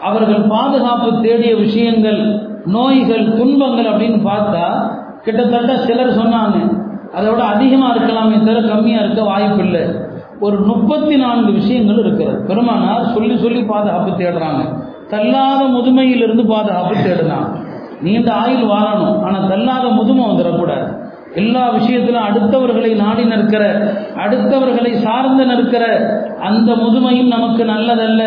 அவர்கள் பாதுகாப்பு தேடிய விஷயங்கள் நோய்கள் துன்பங்கள் அப்படின்னு பார்த்தா கிட்டத்தட்ட சிலர் சொன்னாங்க. அதை விட அதிகமாக இருக்கலாமே தவிர கம்மியாக இருக்க வாய்ப்பு இல்லை ஒரு முப்பத்தி நான்கு விஷயங்கள் இருக்கிறது. பெருமானார் சொல்லி சொல்லி பாதுகாப்பு தேடுறாங்க. தள்ளாத முதுமையிலிருந்து பாதுகாப்பு தேடினான் நீண்ட ஆயுள் வாழணும். ஆனால் தள்ளாத முதுமை வந்துடக்கூடாது. எல்லா விஷயத்திலும் அடுத்தவர்களை நாடி நிற்கிற அடுத்தவர்களை சார்ந்து நிற்கிற அந்த முதுமையும் நமக்கு நல்லதல்ல.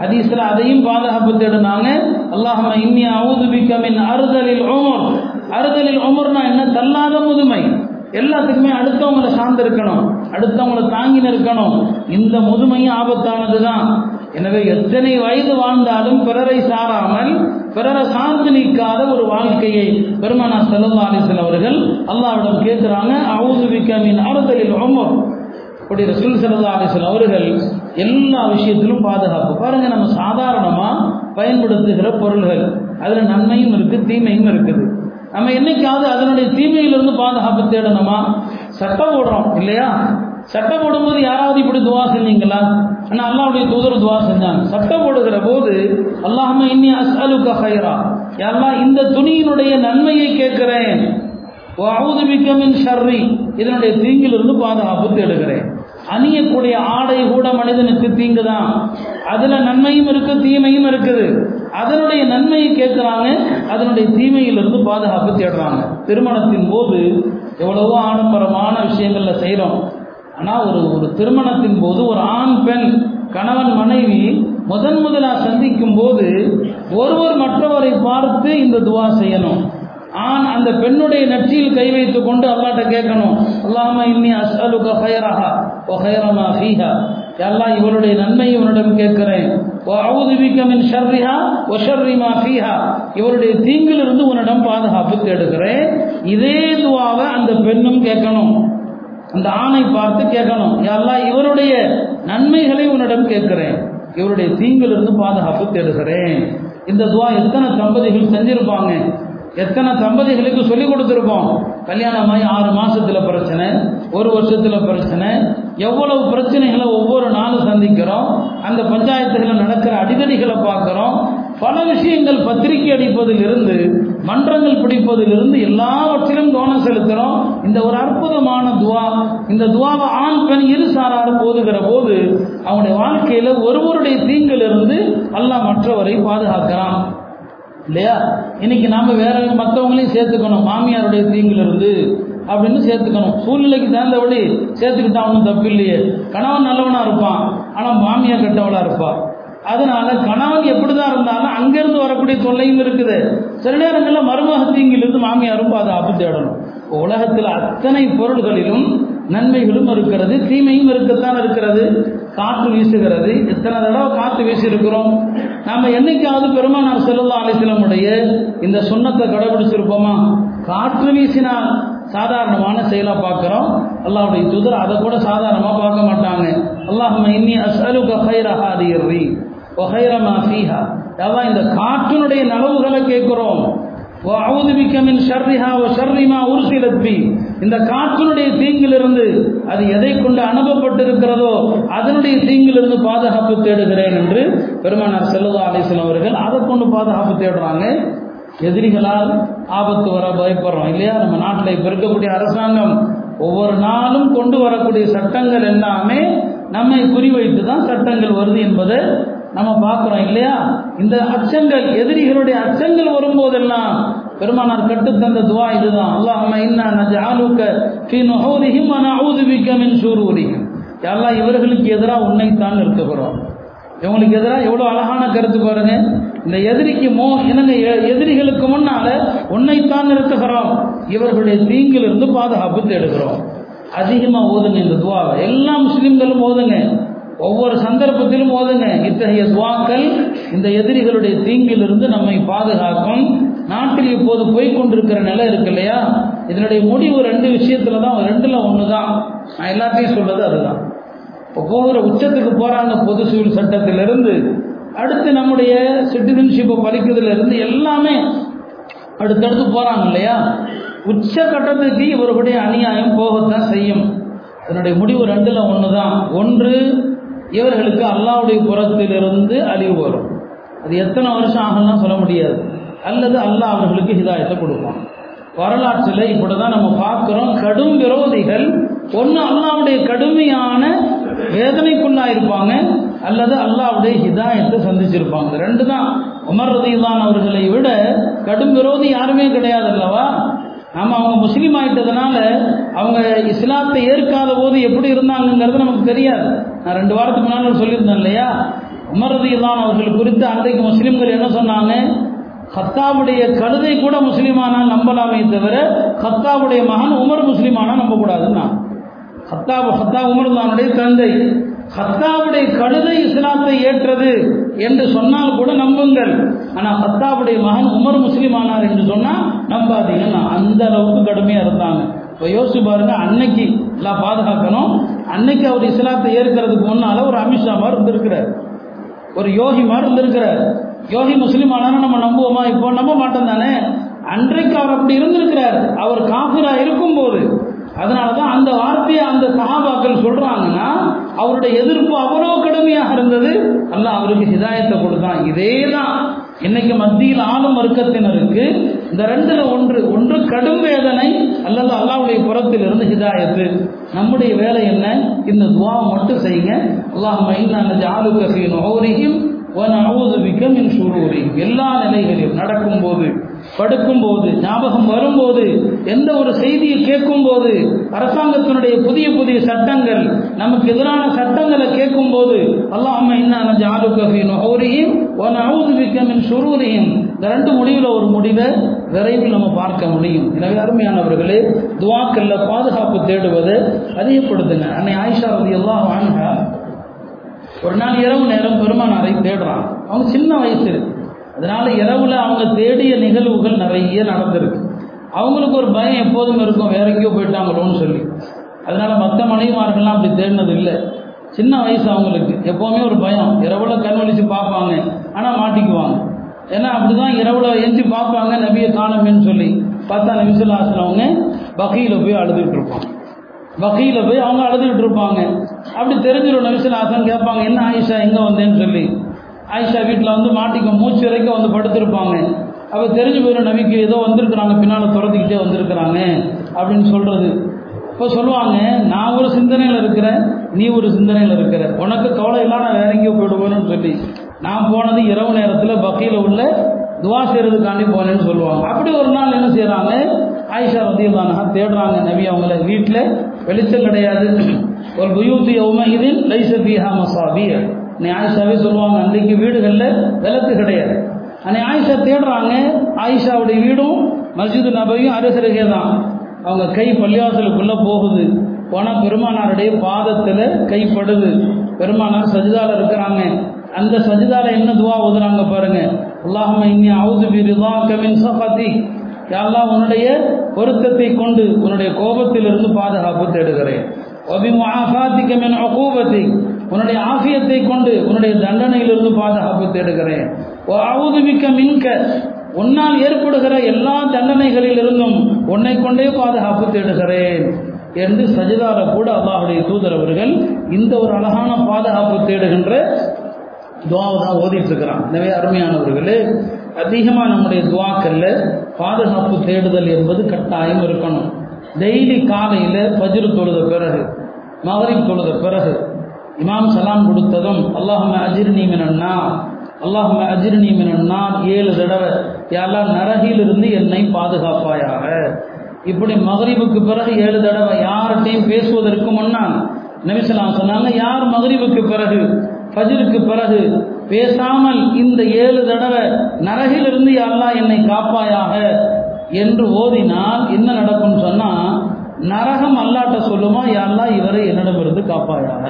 ஹதீஸ்ல அதையும் பாதுகாப்பு தேடினாங்க. அல்லாஹ் இன்னி அவுதுபிக்கமின் அறுதலில் ஓமர் அறுதலில் ஓமர்னா என்ன? தள்ளாத முதுமை. எல்லாத்துக்குமே அடுத்தவங்களை சார்ந்து இருக்கணும். அடுத்தவங்களை தாங்கி நிற்கணும். இந்த முதுமையும் ஆபத்தானது தான் எனவே எத்தனை வயது வாழ்ந்தாலும் பிறரை சாராமல் பிறரை சார்ந்து நிற்காத ஒரு வாழ்க்கையை பெருமானா செல்லல்லா அலிசல் அவர்கள் அல்லாவிடம் கேட்குறாங்க அவுதுபிக்கமின் அறுதலில் ஓமர் அப்படி ரசூல் செல்லல்லா அலிசல் அவர்கள் எல்லா விஷயத்திலும் பாதுகாப்பு. பாருங்க நம்ம சாதாரணமாக பயன்படுத்துகிற பொருள்கள். அதில் நன்மையும் இருக்குது தீமையும் இருக்குது. நம்ம என்னைக்காவது அதனுடைய தீமையிலிருந்து பாதுகாப்பு தேடணுமா? சட்டம் போடுறோம் இல்லையா? சட்டம் போடும்போது யாராவது இப்படி துவா செஞ்சீங்களா? ஆனால் அல்லாவுடைய தூதர் துவா செஞ்சாங்க. சட்டம் போடுகிற போது அல்லாஹம இன்னி அஸ்அலுக ஹைரா யாரெல்லாம் இந்த துணியினுடைய நன்மையை கேட்கிறேன். மின் ஷர்ரி. இதனுடைய தீங்கிலிருந்து பாதுகாப்பு தேடுகிறேன். அணியக்கூடிய ஆடை கூட மனிதனுக்கு தீங்கு தான் அதுல நன்மையும் இருக்கு தீமையும் இருக்குது. அதனுடைய நன்மையை கேட்கிறாங்க அதனுடைய தீமையிலிருந்து பாதுகாப்பு தேடுறாங்க. திருமணத்தின் போது எவ்வளவோ ஆடம்பரமான விஷயங்கள்ல செய்கிறோம் ஆனால் ஒரு ஒரு திருமணத்தின் போது ஒரு ஆண் பெண் கணவன் மனைவி முதன் முதலாக சந்திக்கும் போது ஒருவர் மற்றவரை பார்த்து இந்த துவா செய்யணும். ஆண் அந்த பெண்ணுடைய நெற்றியில் கை வைத்து கொண்டு அல்லாட்ட கேட்கணும். அல்லாம இன்னி அஸ்அலுக கஹயரஹா ஓ ஃபீஹா. எல்லாம் இவருடைய நன்மை இவனிடம் கேட்கிறேன். ஓ அவுதுபிக்க மின் ஷர்ரிஹா ஓ ஷர்ரிமா ஃபீஹா. இவருடைய தீங்கிலிருந்து உன்னிடம் பாதுகாப்பு தேடுகிறேன். இதே துவாவை அந்த பெண்ணும் கேட்கணும். அந்த ஆணை பார்த்து கேட்கணும் எல்லாம் இவருடைய நன்மைகளை உன்னிடம் கேட்கிறேன். இவருடைய தீங்கிலிருந்து பாதுகாப்பு தேடுகிறேன். இந்த துவா எத்தனை தம்பதிகள் செஞ்சிருப்பாங்க? எத்தனை தம்பதிகளுக்கு சொல்லி கொடுத்துருப்போம்? கல்யாணமாகி ஆறு மாசத்துல பிரச்சனை ஒரு வருஷத்துல பிரச்சனை எவ்வளவு பிரச்சனைகளை ஒவ்வொரு நாளும் சந்திக்கிறோம் அந்த பஞ்சாயத்துகளில் நடக்கிற அடிதடிகளை பார்க்குறோம் பல விஷயங்கள் பத்திரிகை அடிப்பதிலிருந்து மன்றங்கள் பிடிப்பதிலிருந்து எல்லாவற்றிலும் கவனம் செலுத்துகிறோம் இந்த ஒரு அற்புதமான துவா இந்த துவாவை ஆண் பெண் இரு சாராரும் போதுகிற போது அவனுடைய வாழ்க்கையில் ஒருவருடைய தீங்கிலிருந்து அல்லாஹ் மற்றவரை பாதுகாக்கிறான். இல்லையா? இன்னைக்கு நாம வேற மற்றவங்களையும் சேர்த்துக்கணும். மாமியாருடைய தீங்கிலிருந்து அப்படின்னு சேர்த்துக்கணும். சூழ்நிலைக்கு தகுந்தபடி சேர்த்துக்கிட்டா ஒன்றும் தப்பு இல்லையே. கணவன் நல்லவனா இருப்பான். ஆனால் மாமியார் கெட்டவளா இருப்பாள் அதனால கணவன் எப்படிதான் இருந்தாலும் அங்கிருந்து வரக்கூடிய தொல்லையும் இருக்குது. சில நேரங்களில் மருமக மாமியாரும் மாமியாரும் பாதுகாப்பு தேடணும். உலகத்தில் அத்தனை பொருள்களிலும் நன்மைகளும் இருக்கிறது தீமையும் இருக்கத்தான் இருக்கிறது. காற்று வீசுகிறது. எத்தனை தடவை காற்று வீசியிருக்கிறோம்? நாம் நாம என்னைக்காவது பெருமானார் செல்லல்லா அலிஸ்லமுடைய இந்த சுண்ணத்தை கடைபிடிச்சிருப்போமா? காற்று வீசினால் சாதாரணமான செயலாக பார்க்குறோம். அல்லாவுடைய துதர் அதை கூட சாதாரணமாக பார்க்க மாட்டாங்க. அல்லாஹ் இன்னி அசலுக கைர ஒஹைரமா ஃபீஹா அதான் இந்த காற்றினுடைய நலவுகளை கேட்கிறோம். அவுதுபிக்கமின் ஷர்ரிஹா ஓ ஷர்ரிமா உருசிலத்பி இந்த காற்றினுடைய தீங்கிலிருந்து அது எதை கொண்டு அனுப்பப்பட்டிருக்கிறதோ அதனுடைய தீங்கிலிருந்து பாதுகாப்பு தேடுகிறேன் என்று பெருமானார் செல்லதா அலிஸ்லாம் அவர்கள் அதை கொண்டு பாதுகாப்பு தேடுறாங்க. எதிரிகளால் ஆபத்து வர பயப்படுறோம். இல்லையா? நம்ம நாட்டில் இப்போ இருக்கக்கூடிய அரசாங்கம் ஒவ்வொரு நாளும் கொண்டு வரக்கூடிய சட்டங்கள் எல்லாமே நம்மை குறிவைத்து தான் சட்டங்கள் வருது என்பதை நம்ம பார்க்குறோம் இல்லையா? இந்த அச்சங்கள் எதிரிகளுடைய அச்சங்கள் வரும்போதெல்லாம் பெருமானார் கட்டுத்தந்த துவா இதுதான். அல்லாஹ் இன்னா நஜஅலுக ஃபீ நுஹூரிஹிம் வ நஊது பிக மின் ஷுரூரிஹிம். யா இவர்களுக்கு எதிராக உன்னைத்தான் நிறுத்துகிறோம் இவங்களுக்கு எதிராக எவ்வளோ அழகான கருத்து பாருங்க. இந்த எதிரிக்கு மோ என்னங்க எ- எதிரிகளுக்கு முன்னால உன்னைத்தான் நிறுத்துகிறோம். இவர்களுடைய தீங்கிலிருந்து பாதுகாப்பு தேடுகிறோம். அதிகமாக ஓதுங்க இந்த துவாவை. எல்லா முஸ்லீம்களும் ஓதுங்க. ஒவ்வொரு சந்தர்ப்பத்திலும் ஓதுங்க. இத்தகைய துவாக்கள் இந்த எதிரிகளுடைய தீங்கிலிருந்து நம்மை பாதுகாக்கும். நாட்டில் இப்போது போய்கொண்டிருக்கிற நிலை இருக்கு இல்லையா? இதனுடைய முடிவு ரெண்டு விஷயத்துல தான் ரெண்டுல ஒன்று தான் நான் எல்லாத்தையும் சொல்றது அதுதான். இப்போ போகிற உச்சத்துக்கு போறாங்க பொது சிவில் சட்டத்திலிருந்து அடுத்து நம்முடைய சிட்டிசன்ஷிப்பை பறிக்கிறதுல இருந்து எல்லாமே அடுத்தடுத்து போறாங்க இல்லையா? உச்ச கட்டத்துக்கு இவர்களுடைய அநியாயம் போகத்தான் செய்யும். இதனுடைய முடிவு ரெண்டுல ஒன்று தான் ஒன்று இவர்களுக்கு அல்லாவுடைய புறத்திலிருந்து அழிவு வரும். அது எத்தனை வருஷம் ஆகலாம் சொல்ல முடியாது. அல்லது அல்லாஹ் அவர்களுக்கு ஹிதாயத்தை கொடுப்பான். வரலாற்றில் இப்படி தான் நம்ம பார்க்குறோம். கடும் விரோதிகள் ஒன்று அல்லாவுடைய கடுமையான வேதனைக்குள்ளாயிருப்பாங்க. அல்லது அல்லாஹ்வுடைய ஹிதாயத்தை சந்திச்சிருப்பாங்க. ரெண்டு தான் உமர் ரதியுல்லான் அவர்களை விட கடும் விரோதி யாருமே கிடையாது அல்லவா நாம அவங்க முஸ்லீம் ஆகிட்டதுனால அவங்க இஸ்லாத்தை ஏற்காத போது எப்படி இருந்தாங்கங்கிறது நமக்கு தெரியாது. நான் ரெண்டு வாரத்துக்கு முன்னால் சொல்லியிருந்தேன் இல்லையா? உமர் ரதியுல்லான் அவர்கள் குறித்து அன்றைக்கு முஸ்லீம்கள் என்ன சொன்னாங்க? ஹத்தாவுடைய கழுதை கூட முஸ்லீமானால் நம்பலாமே தவிர ஹத்தாவுடைய மகன் உமர் முஸ்லீமானா நம்பக்கூடாதுன்னா ஹத்தாப் ஹத்தா உமர்தானுடைய தந்தை. ஹத்தாவுடைய கழுதை இஸ்லாத்தை ஏற்றது என்று சொன்னால் கூட நம்புங்கள். ஆனா ஹத்தாவுடைய மகன் உமர் முஸ்லீம் ஆனார் என்று சொன்னா நம்பாதீங்கன்னா அந்த அளவுக்கு கடுமையா இருந்தாங்க. இப்போ யோசிச்சு பாருங்க அன்னைக்கு எல்லாம் பாதுகாக்கணும். அன்னைக்கு அவர் இஸ்லாத்தை ஏற்கிறதுக்கு முன்னால ஒரு அமித்ஷா மாதிரி இருந்திருக்கிறார். ஒரு யோகி மாதிரி இருந்திருக்கிறார். யோகி முஸ்லீம் ஆனாலும் நம்ம நம்புவோமா? இப்போ நம்ப மாட்டோம் தானே? அன்றைக்கு அவர் அப்படி இருந்திருக்கிறார். அவர் காபிரா இருக்கும்போது. அதனால தான் அந்த வார்த்தையை அந்த சகாபாக்கள் சொல்றாங்கன்னா அவருடைய எதிர்ப்பு அவ்வளோ கடுமையாக இருந்தது. அல்லாஹ் அவருக்கு ஹிதாயத்தை கொடுத்தான். இதே தான் இன்னைக்கு மத்தியில் ஆளும் வர்க்கத்தினருக்கு இந்த ரெண்டுல ஒன்று ஒன்று கடும் வேதனை அல்லது அல்லாவுடைய புறத்தில் இருந்து ஹிதாயத்து. நம்முடைய வேலை என்ன? இந்த துவா மட்டும் செய்யுங்க. அல்லாஹ் இன்னா நஜஅலுக ஃபீ நுஹூரிஹிம் எல்லா நிலைகளிலும் நடக்கும்போது படுக்கும்போது ஞாபகம் வரும்போது எந்த ஒரு செய்தியை கேட்கும்போது அரசாங்கத்தினுடைய புதிய புதிய சட்டங்கள் நமக்கு எதிரான சட்டங்களை கேட்கும்போது அல்லாஹ்ம இன்னா நஜஅலுக ஃபீ நுஹூரிஹிம் வ நஊது இந்த ரெண்டு முடிவில் ஒரு முடிவை விரைவில் நம்ம பார்க்க முடியும். எனவே அருமையானவர்களே துவாக்கல்ல பாதுகாப்பு தேடுவதை அதிகப்படுத்துங்க அன்னை ஆயிஷா ரதி எல்லாம் வாங்க ஒரு நாள் இரவு நேரம் பெருமானாரை தேடுறான். அவங்க சின்ன வயசு. இருக்கு அதனால இரவுல அவங்க தேடிய நிகழ்வுகள் நிறைய நடந்திருக்கு. அவங்களுக்கு ஒரு பயம் எப்போதும் இருக்கும் வேற எங்கேயோ போயிட்டாங்களோன்னு சொல்லி. அதனால மற்ற மனைவிமார்கள்லாம் அப்படி தேடினது இல்லை சின்ன வயசு அவங்களுக்கு. எப்போவுமே ஒரு பயம். இரவுல கண்வழிச்சு பார்ப்பாங்க ஆனால் மாட்டிக்குவாங்க. ஏன்னா அப்படிதான் இரவுல எஞ்சி பார்ப்பாங்க நபியை காணமேன்னு சொல்லி. பார்த்தா நபிசுல்லாசன் அவங்க வகையில் போய் அழுதுகிட்டு இருப்பாங்க. வகையில் போய் அவங்க அழுதுகிட்டு இருப்பாங்க. அப்படி தெரிஞ்சிடும் நபிசுல்லாசன் கேட்பாங்க என்ன ஆயிஷா எங்கே வந்தேன்னு சொல்லி? ஆயிஷா வீட்டில் வந்து மாட்டிக்க மூச்சு வரைக்கும் வந்து படுத்திருப்பாங்க. அப்போ தெரிஞ்சு போயிடும் நபிக்கு ஏதோ வந்திருக்கிறாங்க பின்னால் துரத்திக்கிட்டே வந்திருக்கிறாங்க அப்படின்னு சொல்கிறது இப்போ சொல்லுவாங்க நான் ஒரு சிந்தனையில் இருக்கிறேன் நீ ஒரு சிந்தனையில் இருக்கிற. உனக்கு கவலை நான் வேற எங்கேயோ போயிடுவேன்னு சொல்லி. நான் போனது இரவு நேரத்தில் பக்கையில் உள்ள துவா செய்கிறதுக்காண்டி போனேன்னு சொல்லுவாங்க. அப்படி ஒரு நாள் என்ன செய்கிறாங்க ஆயிஷா ரத்தியல்லானா தேடுறாங்க நபி அவங்கள வீட்டில். வெளிச்சம் கிடையாது. ஒரு புயூத்தி யௌம இதில் லைச பீஹா மசாபிய நீ ஆயிஷாவே சொல்லுவாங்க அன்றைக்கு வீடுகளில் விளக்கு கிடையாது. அன்னை ஆயிஷா தேடுறாங்க ஆயிஷாவுடைய வீடும் மஸ்ஜிது நபையும் அரசருகே தான். அவங்க கை பள்ளிவாசலுக்குள்ளே போகுது. போனால் பெருமானாருடைய பாதத்தில் கைப்படுது. பெருமானார் சஜிதாவில் இருக்கிறாங்க. அந்த சஜிதாவில் என்ன துவா ஓதுறாங்க பாருங்க. அல்லாஹம் இன்னி அவுது பிரிதா கமின் சஃபதி. யாழ்லா உன்னுடைய பொருத்தத்தை கொண்டு உன்னுடைய கோபத்திலிருந்து பாதுகாப்பு தேடுகிறேன். ஒபிமுஆஃபாத்திகமின் அகோபத்தை உன்னுடைய ஆஃபியத்தை கொண்டு உன்னுடைய தண்டனையிலிருந்து பாதுகாப்பு தேடுகிறேன். அவுதுமிக்க மின்க. உன்னால் ஏற்படுகிற எல்லா தண்டனைகளிலிருந்தும் உன்னை கொண்டே பாதுகாப்பு தேடுகிறேன் என்று சஜிதார கூட அல்லாஹுடைய தூதர் அவர்கள் இந்த ஒரு அழகான பாதுகாப்பு தேடுகின்ற துவாவை தான் ஓதிட்டு இருக்கிறான் எனவே அருமையானவர்களே அதிகமாக நம்முடைய துவாக்கல்ல பாதுகாப்பு தேடுதல் என்பது கட்டாயம் இருக்கணும். டெய்லி காலையில் பஜ்ரு தொழுத பிறகு மகரிப் தொழுத பிறகு இமாம் சலாம் கொடுத்ததும் அல்லாஹும அஜிர்னி மினன்னா அல்லாஹும அஜிர்னி மினன்னா ஏழு தடவை. யாரெல்லாம் நரகிலிருந்து என்னை பாதுகாப்பாயாக. இப்படி மகரிபுக்கு பிறகு ஏழு தடவை யார்கிட்டையும் பேசுவதற்கு முன்னால் நபிசலாம் சொன்னாங்க யார் மகரிபுக்கு பிறகு ஃபஜிருக்கு பிறகு பேசாமல் இந்த ஏழு தடவை நரகிலிருந்து யாரெல்லாம் என்னை காப்பாயாக? என்று ஓதினால் என்ன நடக்கும்னு சொன்னால் நரகம் அல்லாட்ட சொல்லுமா? யாரெல்லாம் இவரை என்னிடமிருந்து காப்பாயாக?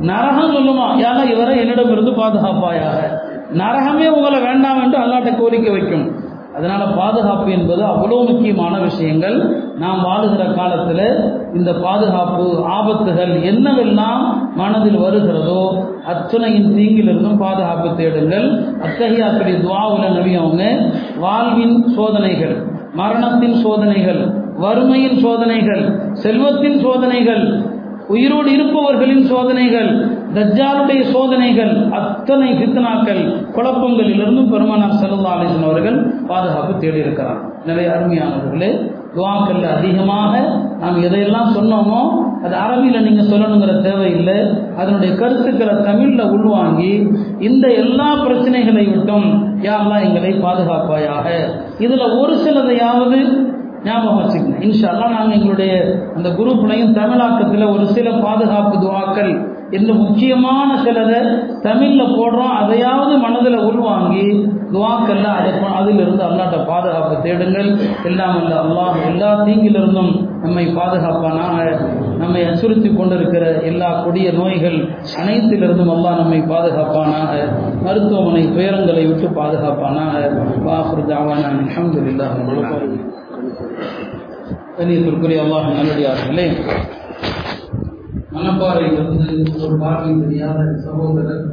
நரகம் சொல்லுமா? யாரெல்லாம் இவரை என்னிடம் இருந்து பாதுகாப்பாயாக? நரகமே உங்களை வேண்டாம் என்று அல்லாட்ட கோரிக்கை வைக்கும். அதனால பாதுகாப்பு என்பது அவ்வளோ முக்கியமான விஷயங்கள். நாம் வாழுகிற காலத்தில் இந்த பாதுகாப்பு ஆபத்துகள் என்னவெல்லாம் மனதில் வருகிறதோ அத்தனையின் தீங்கிலிருந்தும் பாதுகாப்பு தேடுங்கள். அத்தகையாத்துடைய துவாவுல நபி அவங்க வாழ்வின் சோதனைகள் மரணத்தின் சோதனைகள் வறுமையின் சோதனைகள் செல்வத்தின் சோதனைகள் உயிரோடு இருப்பவர்களின் சோதனைகள் தஜ்ஜாலுடைய சோதனைகள் அத்தனை பித்தனாக்கள் குழப்பங்களிலிருந்தும் பெருமானார் செல்லல்லா அலிசன் அவர்கள் பாதுகாப்பு தேடி இருக்கிறார் எனவே அருமையானவர்களே துவாக்கல்ல அதிகமாக நாம் எதையெல்லாம் சொன்னோமோ அது அரபியில் நீங்கள் சொல்லணுங்கிற தேவையில்லை. அதனுடைய கருத்துக்களை தமிழில் உள்வாங்கி இந்த எல்லா பிரச்சனைகளை விட்டும் யாரெல்லாம் எங்களை பாதுகாப்பாயாக. இதில் ஒரு சிலதையாவது ஞாபகம் வச்சுக்கணும் இன்ஷால்லா நாங்கள் எங்களுடைய அந்த குரூப்லையும் தமிழாக்கத்தில் ஒரு சில பாதுகாப்பு துவாக்கள் இந்த முக்கியமான சிலதை தமிழில் போடுறோம். அதையாவது மனதில் உள்வாங்கி துவாக்கல்ல அதை அதிலிருந்து அல்லாட்ட பாதுகாப்பு தேடுங்கள். எல்லாம் அல்ல அல்லாஹ் எல்லா தீங்கிலிருந்தும் நம்மை பாதுகாப்பானாக நம்மை அச்சுறுத்தி கொண்டிருக்கிற எல்லா கொடிய நோய்கள் அனைத்திலிருந்தும் அல்லாஹ் நம்மை பாதுகாப்பானாக மருத்துவமனை துயரங்களை விட்டு பாதுகாப்பானாக. வாஃபர் தாவான. அலமதுல்லாஹ் கண்ணியத்திற்குரிய அல்லாஹ் நல்லடியார்களே மணப்பாறையிலிருந்து ஒரு பார்வை தெரியாத சகோதரர்